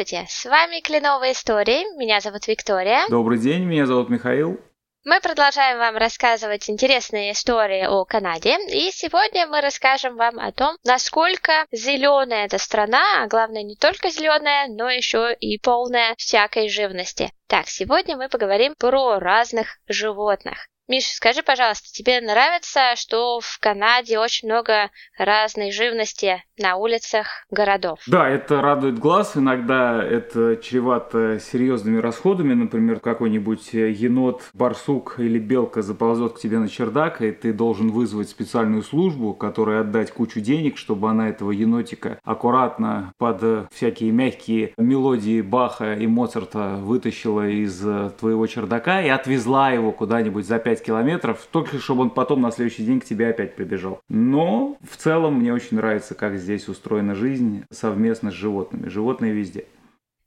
Здравствуйте, с вами Кленовые истории, меня зовут Виктория. Добрый день, меня зовут Михаил. Мы продолжаем вам рассказывать интересные истории о Канаде, и сегодня мы расскажем вам о том, насколько зеленая эта страна, а главное не только зеленая, но еще и полная всякой живности. Так, сегодня мы поговорим про разных животных. Миша, скажи, пожалуйста, тебе нравится, что в Канаде очень много разной живности на улицах городов? Да, это радует глаз. Иногда это чревато серьезными расходами. Например, какой-нибудь енот, барсук или белка заползет к тебе на чердак, и ты должен вызвать специальную службу, которой отдать кучу денег, чтобы она этого енотика аккуратно под всякие мягкие мелодии Баха и Моцарта вытащила из твоего чердака и отвезла его куда-нибудь за 5 5 километров, только чтобы он потом на следующий день к тебе опять прибежал. Но в целом мне очень нравится, как здесь устроена жизнь совместно с животными. Животные везде.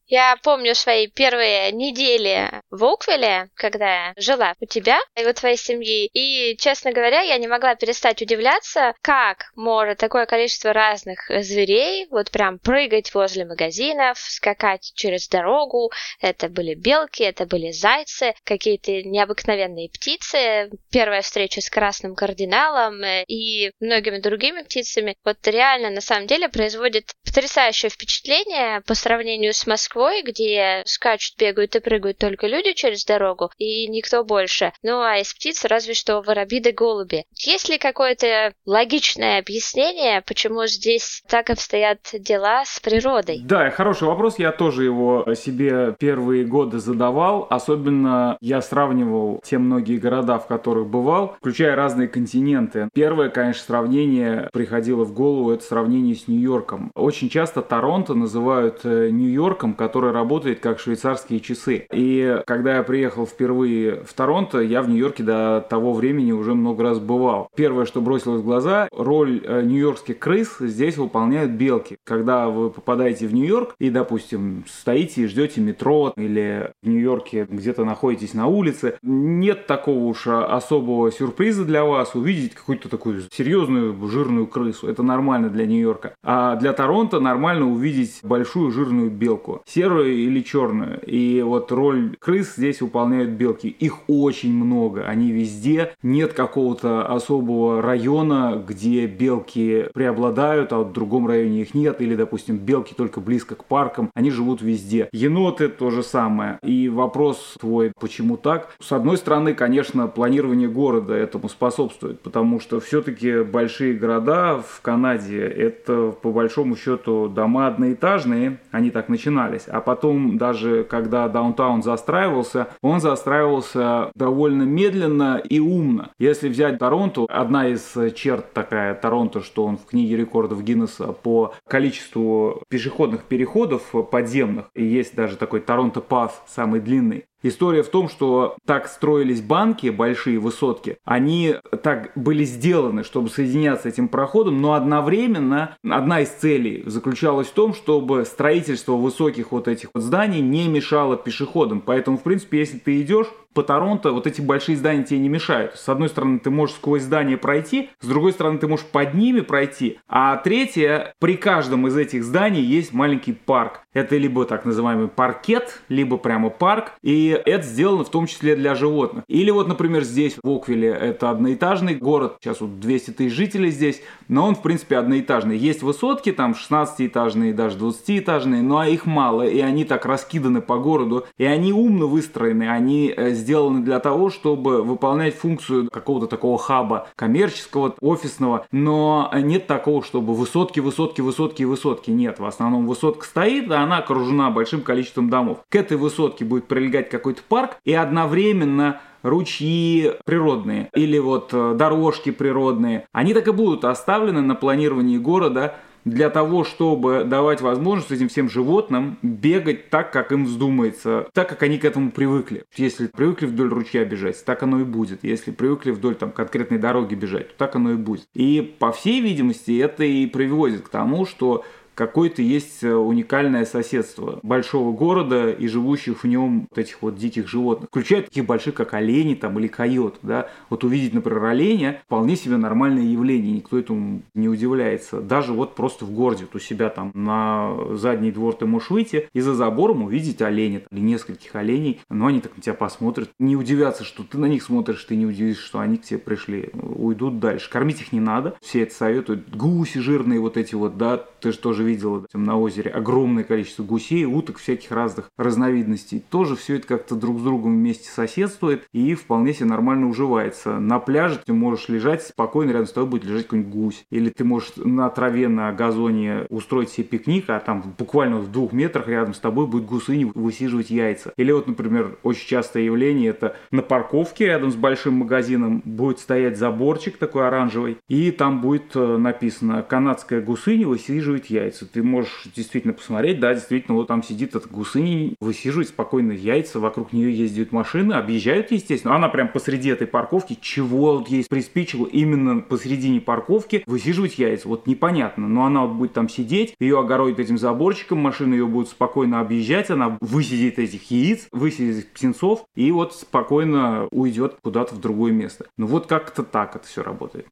Я помню свои первые недели в Оквиле, когда я жила у тебя и у твоей семьи. И, честно говоря, я не могла перестать удивляться, как может такое количество разных зверей вот прям прыгать возле магазинов, скакать через дорогу. Это были белки, это были зайцы, какие-то необыкновенные птицы. Первая встреча с красным кардиналом э, и многими другими птицами. Вот реально, на самом деле, производит потрясающее впечатление по сравнению с Москвой Москвой, где скачут, бегают и прыгают только люди через дорогу, и никто больше. Ну а из птиц разве что воробьи да голуби. Есть ли какое-то логичное объяснение, почему здесь так обстоят дела с природой? Да, хороший вопрос. Я тоже его себе первые годы задавал. Особенно я сравнивал те многие города, в которых бывал, включая разные континенты. Первое, конечно, сравнение приходило в голову, это сравнение с Нью-Йорком. Очень часто Торонто называют э, Нью-Йорком, который работает как швейцарские часы. И когда я приехал впервые в Торонто, я в Нью-Йорке до того времени уже много раз бывал. Первое, что бросилось в глаза, роль э, нью-йоркских крыс здесь выполняют белки. Когда вы попадаете в Нью-Йорк и, допустим, стоите и ждете метро или в Нью-Йорке где-то находитесь на улице, нет такого уж особого сюрприза для вас увидеть какую-то такую серьезную жирную крысу. Это нормально для Нью-Йорка. А для Торонто нормально увидеть большую жирную белку серую или черную. И вот роль крыс здесь выполняют белки. Их очень много, они везде. Нет какого-то особого района, где белки преобладают, а в другом районе их нет. Или, допустим, белки только близко к паркам. Они живут везде. Еноты то же самое. И вопрос твой, почему так? С одной стороны, конечно, планирование города этому способствует, потому что все-таки большие города в Канаде это по большому счету дома одноэтажные, они так начинались менялись. А потом, даже когда даунтаун застраивался, он застраивался довольно медленно и умно. Если взять Торонто, одна из черт такая Торонто, что он в книге рекордов Гиннесса по количеству пешеходных переходов подземных, и есть даже такой Торонто Пас, самый длинный, История в том, что так строились банки, большие высотки, они так были сделаны, чтобы соединяться этим проходом, но одновременно одна из целей заключалась в том, чтобы строительство высоких вот этих вот зданий не мешало пешеходам. Поэтому, в принципе, если ты идешь по Торонто вот эти большие здания тебе не мешают. С одной стороны, ты можешь сквозь здание пройти, с другой стороны, ты можешь под ними пройти. А третье, при каждом из этих зданий есть маленький парк. Это либо так называемый паркет, либо прямо парк. И это сделано в том числе для животных. Или вот, например, здесь, в Оквиле, это одноэтажный город. Сейчас вот 200 тысяч жителей здесь, но он, в принципе, одноэтажный. Есть высотки, там 16-этажные, даже 20-этажные, но их мало, и они так раскиданы по городу. И они умно выстроены, они э, сделаны для того, чтобы выполнять функцию какого-то такого хаба коммерческого, офисного, но нет такого, чтобы высотки, высотки, высотки высотки. Нет, в основном высотка стоит, а она окружена большим количеством домов. К этой высотке будет прилегать какой-то парк, и одновременно ручьи природные или вот э, дорожки природные, они так и будут оставлены на планировании города для того, чтобы давать возможность этим всем животным бегать так, как им вздумается, так, как они к этому привыкли. Если привыкли вдоль ручья бежать, так оно и будет. Если привыкли вдоль там, конкретной дороги бежать, так оно и будет. И, по всей видимости, это и приводит к тому, что какое-то есть э, уникальное соседство большого города и живущих в нем вот этих вот диких животных, включая таких больших, как олени там или койот, да. Вот увидеть, например, оленя вполне себе нормальное явление, никто этому не удивляется. Даже вот просто в городе, вот у себя там на задний двор ты можешь выйти и за забором увидеть оленя или нескольких оленей, но они так на тебя посмотрят, не удивятся, что ты на них смотришь, ты не удивишься, что они к тебе пришли, уйдут дальше. Кормить их не надо, все это советуют. Гуси жирные вот эти вот, да, ты же тоже видела там на озере огромное количество гусей, уток всяких разных разновидностей. Тоже все это как-то друг с другом вместе соседствует и вполне себе нормально уживается. На пляже ты можешь лежать спокойно, рядом с тобой будет лежать какой-нибудь гусь. Или ты можешь на траве, на газоне устроить себе пикник, а там буквально в двух метрах рядом с тобой будет гусыня высиживать яйца. Или вот, например, очень частое явление это на парковке рядом с большим магазином будет стоять заборчик такой оранжевый, и там будет э, написано «Канадская гусыня высиживает яйца». Ты можешь действительно посмотреть, да, действительно, вот там сидит эта гусыня, высиживает спокойно яйца, вокруг нее ездят машины, объезжают, естественно. Она прям посреди этой парковки, чего вот есть приспичило именно посередине парковки высиживать яйца. Вот непонятно, но она вот будет там сидеть, ее огородит этим заборчиком, машины ее будут спокойно объезжать, она высидит этих яиц, высидит этих птенцов и вот спокойно уйдет куда-то в другое место. Ну вот как-то так это все работает.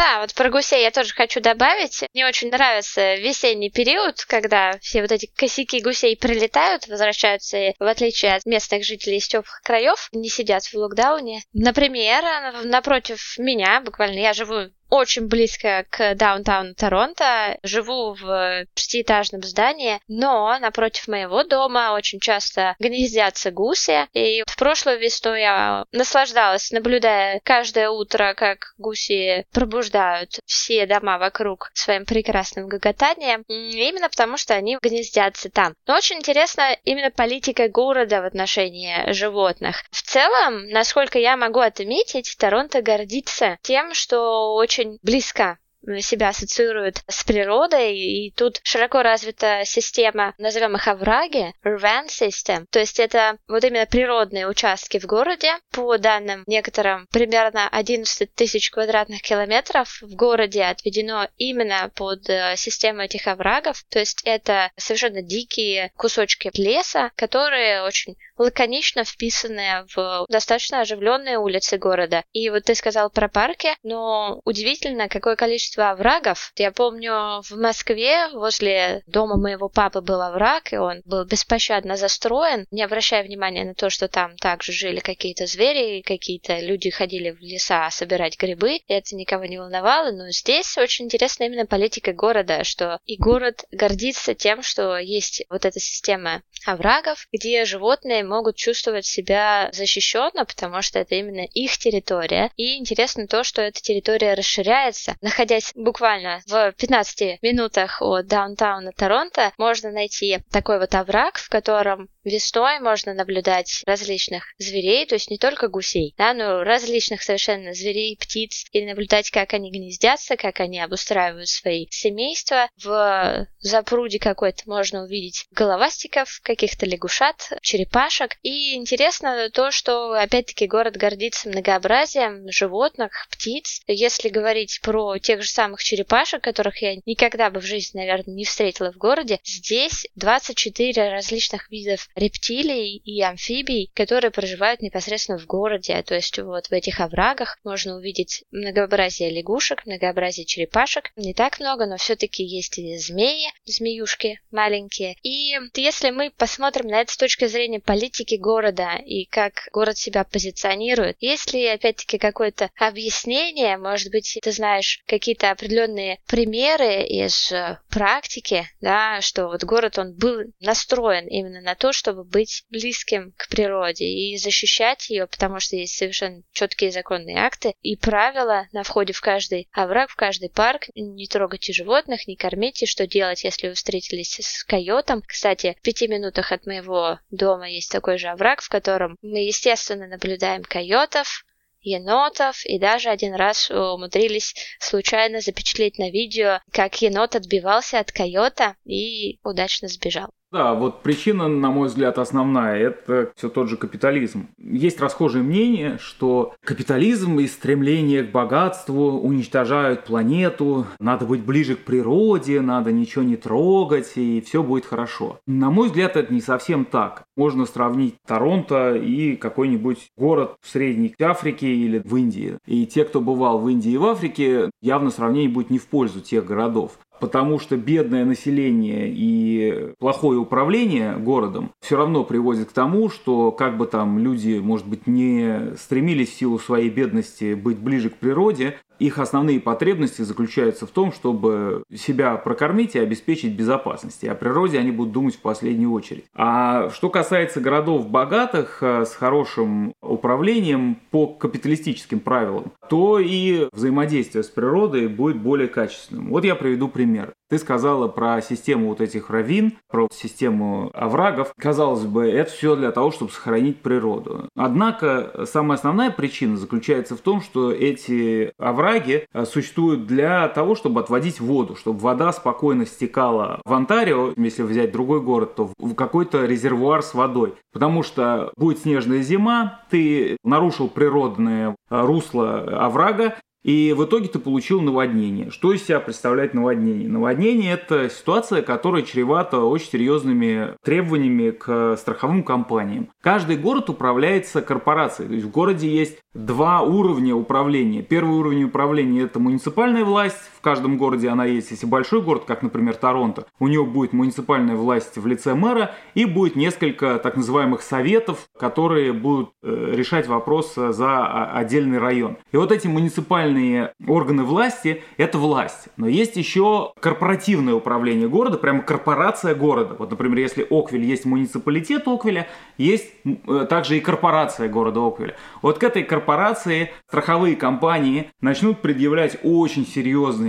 Да, вот про гусей я тоже хочу добавить. Мне очень нравится весенний период, когда все вот эти косяки гусей прилетают, возвращаются и, в отличие от местных жителей из теплых краев, не сидят в локдауне. Например, напротив меня, буквально я живу очень близко к даунтауну Торонто. Живу в шестиэтажном здании, но напротив моего дома очень часто гнездятся гуси. И в прошлую весну я наслаждалась, наблюдая каждое утро, как гуси пробуждают все дома вокруг своим прекрасным гоготанием. Именно потому, что они гнездятся там. Но очень интересно именно политика города в отношении животных. В целом, насколько я могу отметить, Торонто гордится тем, что очень очень близко себя ассоциируют с природой, и тут широко развита система, назовем их овраги, urban system, то есть это вот именно природные участки в городе, по данным некоторым, примерно 11 тысяч квадратных километров в городе отведено именно под э, систему этих оврагов, то есть это совершенно дикие кусочки леса, которые очень лаконично вписанные в достаточно оживленные улицы города. И вот ты сказал про парки, но удивительно, какое количество оврагов. Я помню, в Москве возле дома моего папы был овраг, и он был беспощадно застроен, не обращая внимания на то, что там также жили какие-то звери, какие-то люди ходили в леса собирать грибы, и это никого не волновало, но здесь очень интересна именно политика города, что и город гордится тем, что есть вот эта система оврагов, где животные могут чувствовать себя защищенно, потому что это именно их территория. И интересно то, что эта территория расширяется. Находясь буквально в 15 минутах от даунтауна Торонто, можно найти такой вот овраг, в котором Весной можно наблюдать различных зверей, то есть не только гусей, да, но различных совершенно зверей, птиц, и наблюдать, как они гнездятся, как они обустраивают свои семейства. В запруде какой-то можно увидеть головастиков, каких-то лягушат, черепашек. И интересно то, что, опять-таки, город гордится многообразием животных, птиц. Если говорить про тех же самых черепашек, которых я никогда бы в жизни, наверное, не встретила в городе, здесь 24 различных видов рептилий и амфибий, которые проживают непосредственно в городе. То есть вот в этих оврагах можно увидеть многообразие лягушек, многообразие черепашек. Не так много, но все-таки есть и змеи, змеюшки маленькие. И если мы посмотрим на это с точки зрения политики города и как город себя позиционирует, есть ли опять-таки какое-то объяснение, может быть, ты знаешь какие-то определенные примеры из практики, да, что вот город, он был настроен именно на то, чтобы быть близким к природе и защищать ее, потому что есть совершенно четкие законные акты и правила на входе в каждый овраг, в каждый парк. Не трогайте животных, не кормите, что делать, если вы встретились с койотом. Кстати, в пяти минутах от моего дома есть такой же овраг, в котором мы, естественно, наблюдаем койотов, енотов, и даже один раз умудрились случайно запечатлеть на видео, как енот отбивался от койота и удачно сбежал. Да, вот причина, на мой взгляд, основная – это все тот же капитализм. Есть расхожее мнение, что капитализм и стремление к богатству уничтожают планету, надо быть ближе к природе, надо ничего не трогать, и все будет хорошо. На мой взгляд, это не совсем так. Можно сравнить Торонто и какой-нибудь город в Средней Африке или в Индии. И те, кто бывал в Индии и в Африке, явно сравнение будет не в пользу тех городов потому что бедное население и плохое управление городом все равно приводит к тому, что как бы там люди, может быть, не стремились в силу своей бедности быть ближе к природе, их основные потребности заключаются в том, чтобы себя прокормить и обеспечить безопасность. И о природе они будут думать в последнюю очередь. А что касается городов богатых, э, с хорошим управлением по капиталистическим правилам, то и взаимодействие с природой будет более качественным. Вот я приведу пример. Ты сказала про систему вот этих равин, про систему оврагов. Казалось бы, это все для того, чтобы сохранить природу. Однако самая основная причина заключается в том, что эти овраги э, существуют для того, чтобы отводить воду, чтобы вода спокойно стекала в Онтарио, если взять другой город, то в какой-то резервуар с водой. Потому что будет снежная зима, ты нарушил природное э, русло оврага, и в итоге ты получил наводнение. Что из себя представляет наводнение? Наводнение – это ситуация, которая чревата очень серьезными требованиями к страховым компаниям. Каждый город управляется корпорацией. То есть в городе есть два уровня управления. Первый уровень управления – это муниципальная власть. В каждом городе она есть. Если большой город, как, например, Торонто, у него будет муниципальная власть в лице мэра и будет несколько так называемых советов, которые будут э, решать вопрос за отдельный район. И вот эти муниципальные органы власти – это власть. Но есть еще корпоративное управление города, прямо корпорация города. Вот, например, если Оквиль есть муниципалитет Оквиля, есть э, также и корпорация города Оквиля. Вот к этой корпорации страховые компании начнут предъявлять очень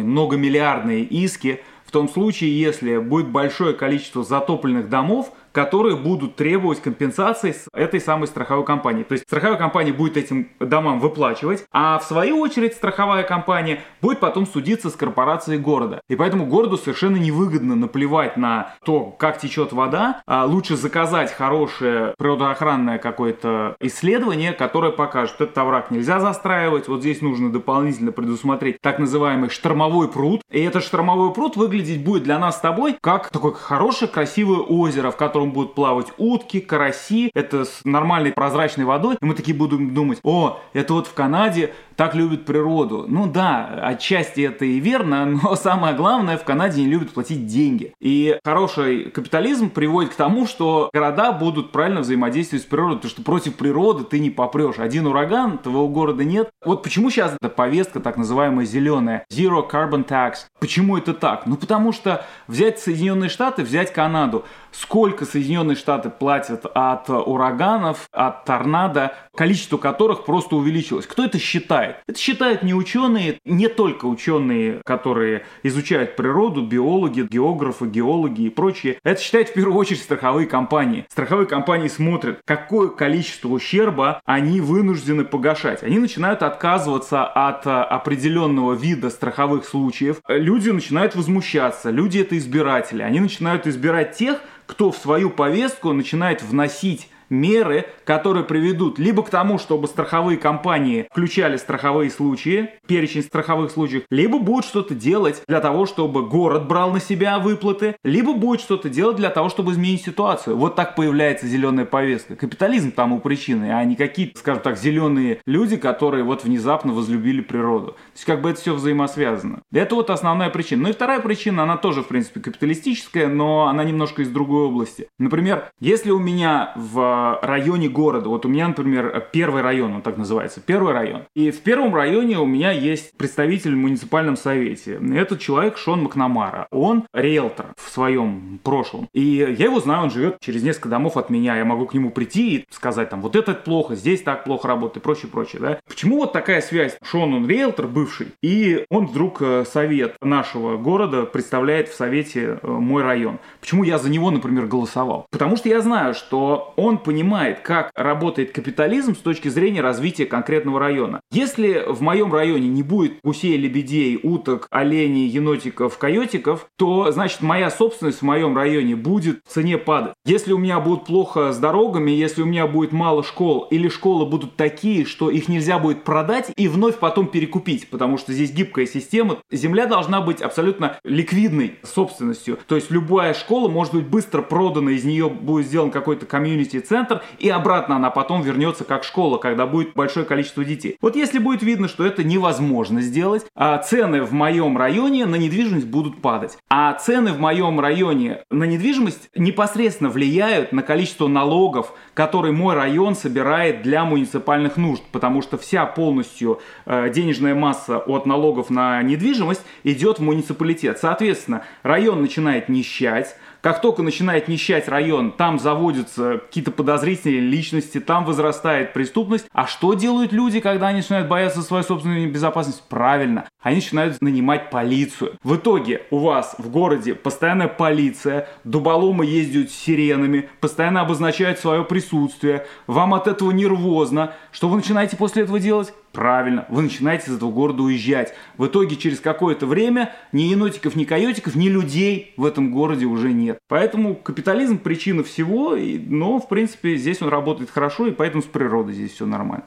серьезные многомиллиардные иски в том случае, если будет большое количество затопленных домов, которые будут требовать компенсации с этой самой страховой компании. То есть страховая компания будет этим домам выплачивать, а в свою очередь страховая компания будет потом судиться с корпорацией города. И поэтому городу совершенно невыгодно наплевать на то, как течет вода, а лучше заказать хорошее природоохранное какое-то исследование, которое покажет, что этот овраг нельзя застраивать, вот здесь нужно дополнительно предусмотреть так называемый штормовой пруд. И этот штормовой пруд выглядеть будет для нас с тобой как такое хорошее красивое озеро, в котором котором будут плавать утки, караси. Это с нормальной прозрачной водой. И мы такие будем думать, о, это вот в Канаде так любят природу. Ну да, отчасти это и верно, но самое главное, в Канаде не любят платить деньги. И хороший капитализм приводит к тому, что города будут правильно взаимодействовать с природой, потому что против природы ты не попрешь. Один ураган, твоего города нет. Вот почему сейчас эта повестка так называемая зеленая, Zero Carbon Tax. Почему это так? Ну потому что взять Соединенные Штаты, взять Канаду. Сколько Соединенные Штаты платят от ураганов, от торнадо, количество которых просто увеличилось. Кто это считает? Это считают не ученые, не только ученые, которые изучают природу, биологи, географы, геологи и прочие. Это считают в первую очередь страховые компании. Страховые компании смотрят, какое количество ущерба они вынуждены погашать. Они начинают отказываться от а, определенного вида страховых случаев. Люди начинают возмущаться. Люди это избиратели. Они начинают избирать тех, кто в свою повестку начинает вносить меры, которые приведут либо к тому, чтобы страховые компании включали страховые случаи, перечень страховых случаев, либо будет что-то делать для того, чтобы город брал на себя выплаты, либо будет что-то делать для того, чтобы изменить ситуацию. Вот так появляется зеленая повестка. Капитализм тому причины, а не какие-то, скажем так, зеленые люди, которые вот внезапно возлюбили природу. То есть как бы это все взаимосвязано. Это вот основная причина. Ну и вторая причина, она тоже, в принципе, капиталистическая, но она немножко из другой области. Например, если у меня в районе города. Вот у меня, например, первый район, он так называется, первый район. И в первом районе у меня есть представитель в муниципальном совете. Этот человек Шон Макнамара. Он риэлтор в своем прошлом. И я его знаю, он живет через несколько домов от меня. Я могу к нему прийти и сказать там, вот это плохо, здесь так плохо работает и прочее, прочее. Да? Почему вот такая связь? Шон, он риэлтор бывший, и он вдруг э, совет нашего города представляет в совете э, мой район. Почему я за него, например, голосовал? Потому что я знаю, что он по понимает, как работает капитализм с точки зрения развития конкретного района. Если в моем районе не будет гусей, лебедей, уток, оленей, енотиков, койотиков, то, значит, моя собственность в моем районе будет в цене падать. Если у меня будет плохо с дорогами, если у меня будет мало школ, или школы будут такие, что их нельзя будет продать и вновь потом перекупить, потому что здесь гибкая система, земля должна быть абсолютно ликвидной собственностью. То есть любая школа может быть быстро продана, из нее будет сделан какой-то комьюнити-центр, и обратно она потом вернется как школа, когда будет большое количество детей. Вот если будет видно, что это невозможно сделать, а цены в моем районе на недвижимость будут падать. А цены в моем районе на недвижимость непосредственно влияют на количество налогов, которые мой район собирает для муниципальных нужд, потому что вся полностью э, денежная масса от налогов на недвижимость идет в муниципалитет. Соответственно, район начинает нищать, как только начинает нищать район, там заводятся какие-то подозрительные личности, там возрастает преступность. А что делают люди, когда они начинают бояться своей собственной безопасности? Правильно, они начинают нанимать полицию. В итоге у вас в городе постоянная полиция, дуболомы ездят с сиренами, постоянно обозначают свое присутствие. Вам от этого нервозно. Что вы начинаете после этого делать? Правильно, вы начинаете из этого города уезжать. В итоге через какое-то время ни енотиков, ни койотиков, ни людей в этом городе уже нет. Поэтому капитализм причина всего, но в принципе здесь он работает хорошо, и поэтому с природой здесь все нормально.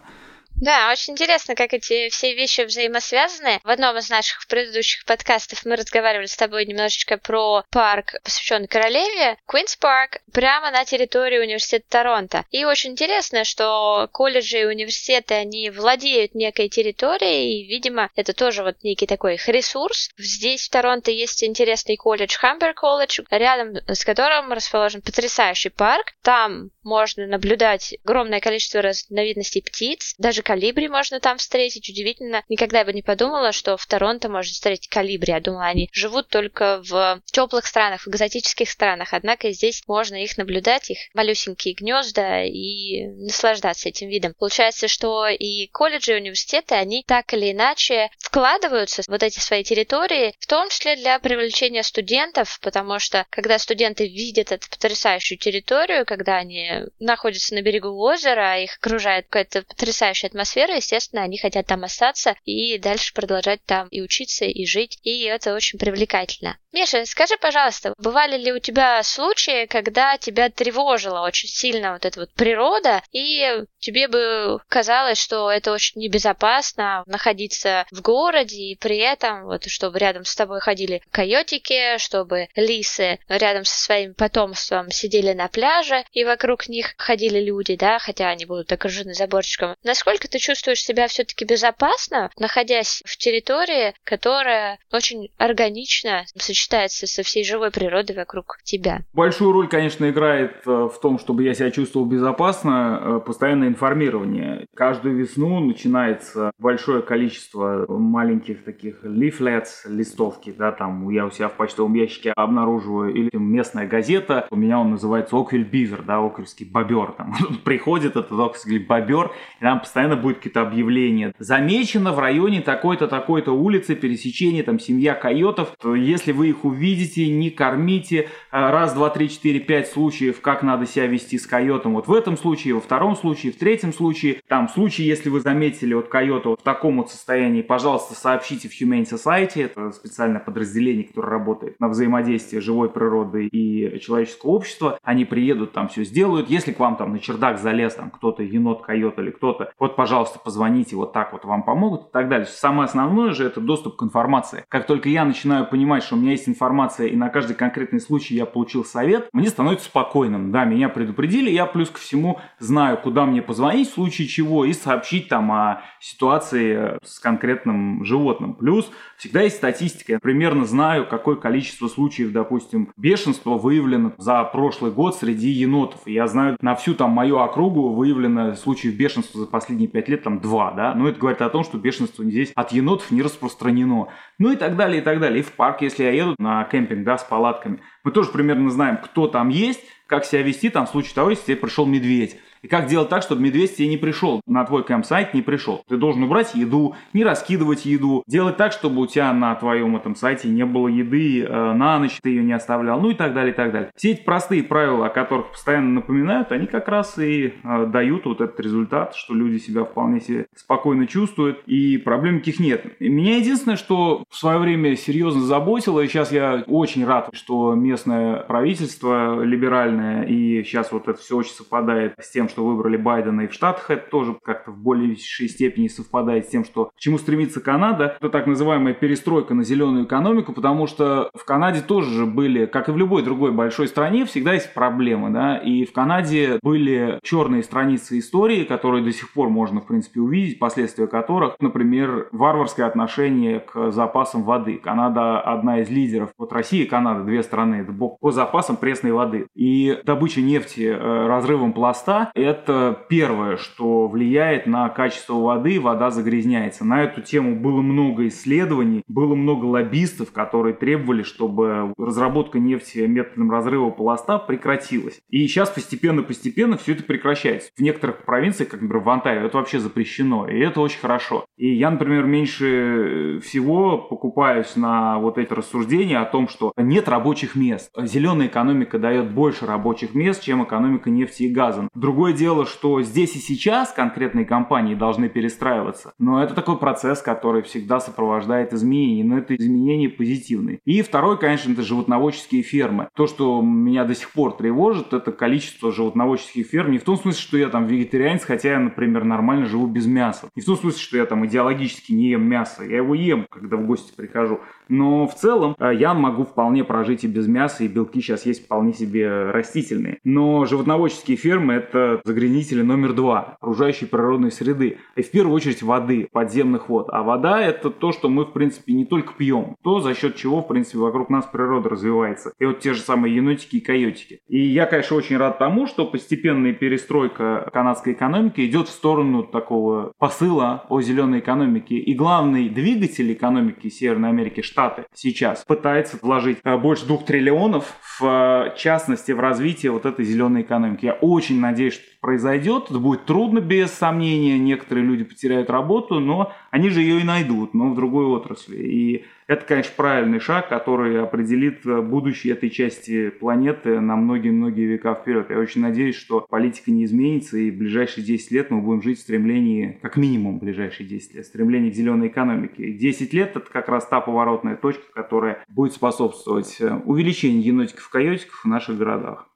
Да, очень интересно, как эти все вещи взаимосвязаны. В одном из наших предыдущих подкастов мы разговаривали с тобой немножечко про парк, посвященный королеве, Квинс Парк, прямо на территории университета Торонто. И очень интересно, что колледжи и университеты, они владеют некой территорией, и, видимо, это тоже вот некий такой их ресурс. Здесь в Торонто есть интересный колледж, Хамбер колледж, рядом с которым расположен потрясающий парк. Там можно наблюдать огромное количество разновидностей птиц, даже калибри можно там встретить. Удивительно, никогда бы не подумала, что в Торонто можно встретить калибри. Я думала, они живут только в теплых странах, в экзотических странах. Однако здесь можно их наблюдать, их малюсенькие гнезда и наслаждаться этим видом. Получается, что и колледжи, и университеты, они так или иначе вкладываются в вот эти свои территории, в том числе для привлечения студентов, потому что когда студенты видят эту потрясающую территорию, когда они находятся на берегу озера, их окружает какая-то потрясающая атмосфера, естественно, они хотят там остаться и дальше продолжать там и учиться, и жить, и это очень привлекательно. Миша, скажи, пожалуйста, бывали ли у тебя случаи, когда тебя тревожила очень сильно вот эта вот природа, и тебе бы казалось, что это очень небезопасно находиться в городе, и при этом, вот, чтобы рядом с тобой ходили койотики, чтобы лисы рядом со своим потомством сидели на пляже, и вокруг них ходили люди, да, хотя они будут окружены заборчиком. Насколько ты чувствуешь себя все-таки безопасно, находясь в территории, которая очень органично сочетается со всей живой природой вокруг тебя? Большую роль, конечно, играет э, в том, чтобы я себя чувствовал безопасно, э, постоянное информирование. Каждую весну начинается большое количество маленьких таких leaflets, листовки, да, там я у себя в почтовом ящике обнаруживаю, или местная газета, у меня он называется Оквиль Бивер, да, окревский бобер. Там приходит этот окревский бобер, и там постоянно будет какие-то объявления. Замечено в районе такой-то, такой-то улицы пересечение, там, семья койотов. То если вы их увидите, не кормите. А, раз, два, три, четыре, пять случаев, как надо себя вести с койотом. Вот в этом случае, во втором случае, в третьем случае. Там, в случае, если вы заметили вот койота вот в таком вот состоянии, пожалуйста, сообщите в Humane Society. Это специальное подразделение, которое работает на взаимодействие живой природы и человеческого общества. Они приедут там все сделают. Если к вам там на чердак залез там кто-то, енот, койот или кто-то, вот, пожалуйста, позвоните, вот так вот вам помогут и так далее. Самое основное же это доступ к информации. Как только я начинаю понимать, что у меня есть информация и на каждый конкретный случай я получил совет, мне становится спокойным. Да, меня предупредили, я плюс ко всему знаю, куда мне позвонить в случае чего и сообщить там о ситуации с конкретным животным. Плюс всегда есть статистика. Я примерно знаю, какое количество случаев, допустим, бешенства выявлено за прошлый год среди енотов. Я знаю, на всю там мою округу выявлено случаев бешенства за последние пять лет там два, да. Но это говорит о том, что бешенство здесь от енотов не распространено. Ну и так далее, и так далее. И в парк, если я еду на кемпинг, да, с палатками, мы тоже примерно знаем, кто там есть, как себя вести там в случае того, если тебе пришел медведь. И как делать так, чтобы медведь тебе не пришел, на твой campsite не пришел. Ты должен убрать еду, не раскидывать еду, делать так, чтобы у тебя на твоем этом сайте не было еды э, на ночь, ты ее не оставлял, ну и так далее, и так далее. Все эти простые правила, о которых постоянно напоминают, они как раз и э, дают вот этот результат, что люди себя вполне себе спокойно чувствуют, и проблем никаких нет. Меня единственное, что в свое время серьезно заботило, и сейчас я очень рад, что местное правительство либеральное, и сейчас вот это все очень совпадает с тем, что выбрали Байдена и в Штатах. Это тоже как-то в большей степени совпадает с тем, что к чему стремится Канада. Это так называемая перестройка на зеленую экономику, потому что в Канаде тоже же были, как и в любой другой большой стране, всегда есть проблемы, да, и в Канаде были черные страницы истории, которые до сих пор можно, в принципе, увидеть, последствия которых, например, варварское отношение к запасам воды. Канада одна из лидеров, вот Россия и Канада, две страны, по запасам пресной воды. И добыча нефти э, разрывом пласта это первое, что влияет на качество воды, вода загрязняется. На эту тему было много исследований, было много лоббистов, которые требовали, чтобы разработка нефти методом разрыва полоста прекратилась. И сейчас постепенно-постепенно все это прекращается. В некоторых провинциях, как, например, в Онтарио, это вообще запрещено, и это очень хорошо. И я, например, меньше всего покупаюсь на вот эти рассуждения о том, что нет рабочих мест. Зеленая экономика дает больше рабочих мест, чем экономика нефти и газа. Другое дело, что здесь и сейчас конкретные компании должны перестраиваться, но это такой процесс, который всегда сопровождает изменения, но это изменения позитивные. И второй, конечно, это животноводческие фермы. То, что меня до сих пор тревожит, это количество животноводческих ферм. Не в том смысле, что я там вегетарианец, хотя я, например, нормально живу без мяса. Не в том смысле, что я там идеологически не ем мясо. Я его ем, когда в гости прихожу. Но в целом э, я могу вполне прожить и без мяса, и белки сейчас есть вполне себе растительные. Но животноводческие фермы – это загрязнители номер два окружающей природной среды. И в первую очередь воды, подземных вод. А вода – это то, что мы, в принципе, не только пьем. То, за счет чего, в принципе, вокруг нас природа развивается. И вот те же самые енотики и койотики. И я, конечно, очень рад тому, что постепенная перестройка канадской экономики идет в сторону такого посыла о зеленой экономике. И главный двигатель экономики Северной Америки – Штаты сейчас пытается вложить э, больше двух триллионов в э, частности в развитие вот этой зеленой экономики. Я очень надеюсь, что это произойдет. Это будет трудно, без сомнения. Некоторые люди потеряют работу, но они же ее и найдут, но в другой отрасли. И это, конечно, правильный шаг, который определит э, будущее этой части планеты на многие-многие века вперед. Я очень надеюсь, что политика не изменится, и в ближайшие 10 лет мы будем жить в стремлении, как минимум в ближайшие 10 лет, стремлении к зеленой экономике. 10 лет – это как раз та поворотная точка, которая будет способствовать э, увеличению енотиков-койотиков в наших городах.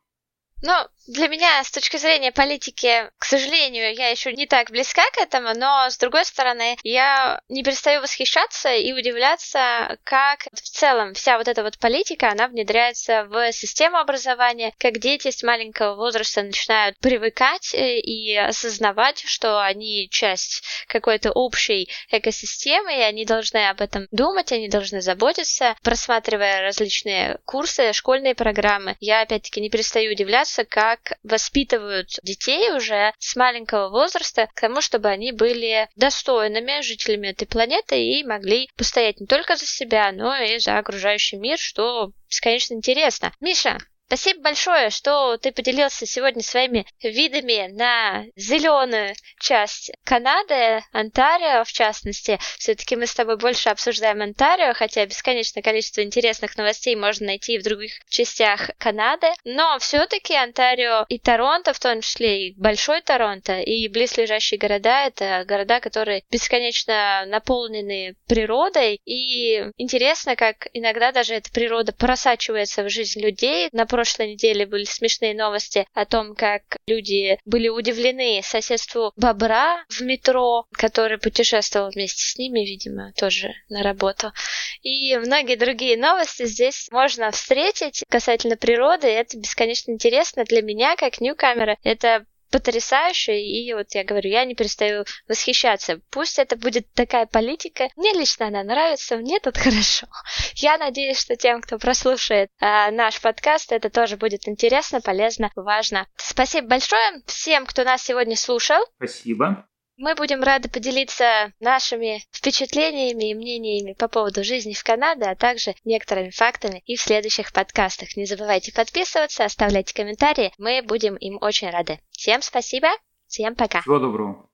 Ну, для меня, с точки зрения политики, к сожалению, я еще не так близка к этому, но, с другой стороны, я не перестаю восхищаться и удивляться, как в целом вся вот эта вот политика, она внедряется в систему образования, как дети с маленького возраста начинают привыкать э, и осознавать, что они часть какой-то общей экосистемы, и они должны об этом думать, они должны заботиться, просматривая различные курсы, школьные программы. Я, опять-таки, не перестаю удивляться, заниматься, как воспитывают детей уже с маленького возраста к тому, чтобы они были достойными жителями этой планеты и могли постоять не только за себя, но и за окружающий мир, что бесконечно интересно. Миша, Спасибо большое, что ты поделился сегодня своими видами на зеленую часть Канады, Онтарио в частности. Все-таки мы с тобой больше обсуждаем Онтарио, хотя бесконечное количество интересных новостей можно найти и в других частях Канады. Но все-таки Онтарио и Торонто, в том числе и Большой Торонто, и близлежащие города, это города, которые бесконечно наполнены природой. И интересно, как иногда даже эта природа просачивается в жизнь людей. На прошлой неделе были смешные новости о том, как люди были удивлены соседству бобра в метро, который путешествовал вместе с ними, видимо, тоже на работу. И многие другие новости здесь можно встретить касательно природы. Это бесконечно интересно для меня, как ньюкамера. Это потрясающе, и вот я говорю, я не перестаю восхищаться. Пусть это будет такая политика, мне лично она нравится, мне тут хорошо. Я надеюсь, что тем, кто прослушает э, наш подкаст, это тоже будет интересно, полезно, важно. Спасибо большое всем, кто нас сегодня слушал. Спасибо. Мы будем рады поделиться нашими впечатлениями и мнениями по поводу жизни в Канаде, а также некоторыми фактами и в следующих подкастах. Не забывайте подписываться, оставлять комментарии. Мы будем им очень рады. Всем спасибо, всем пока. Всего доброго.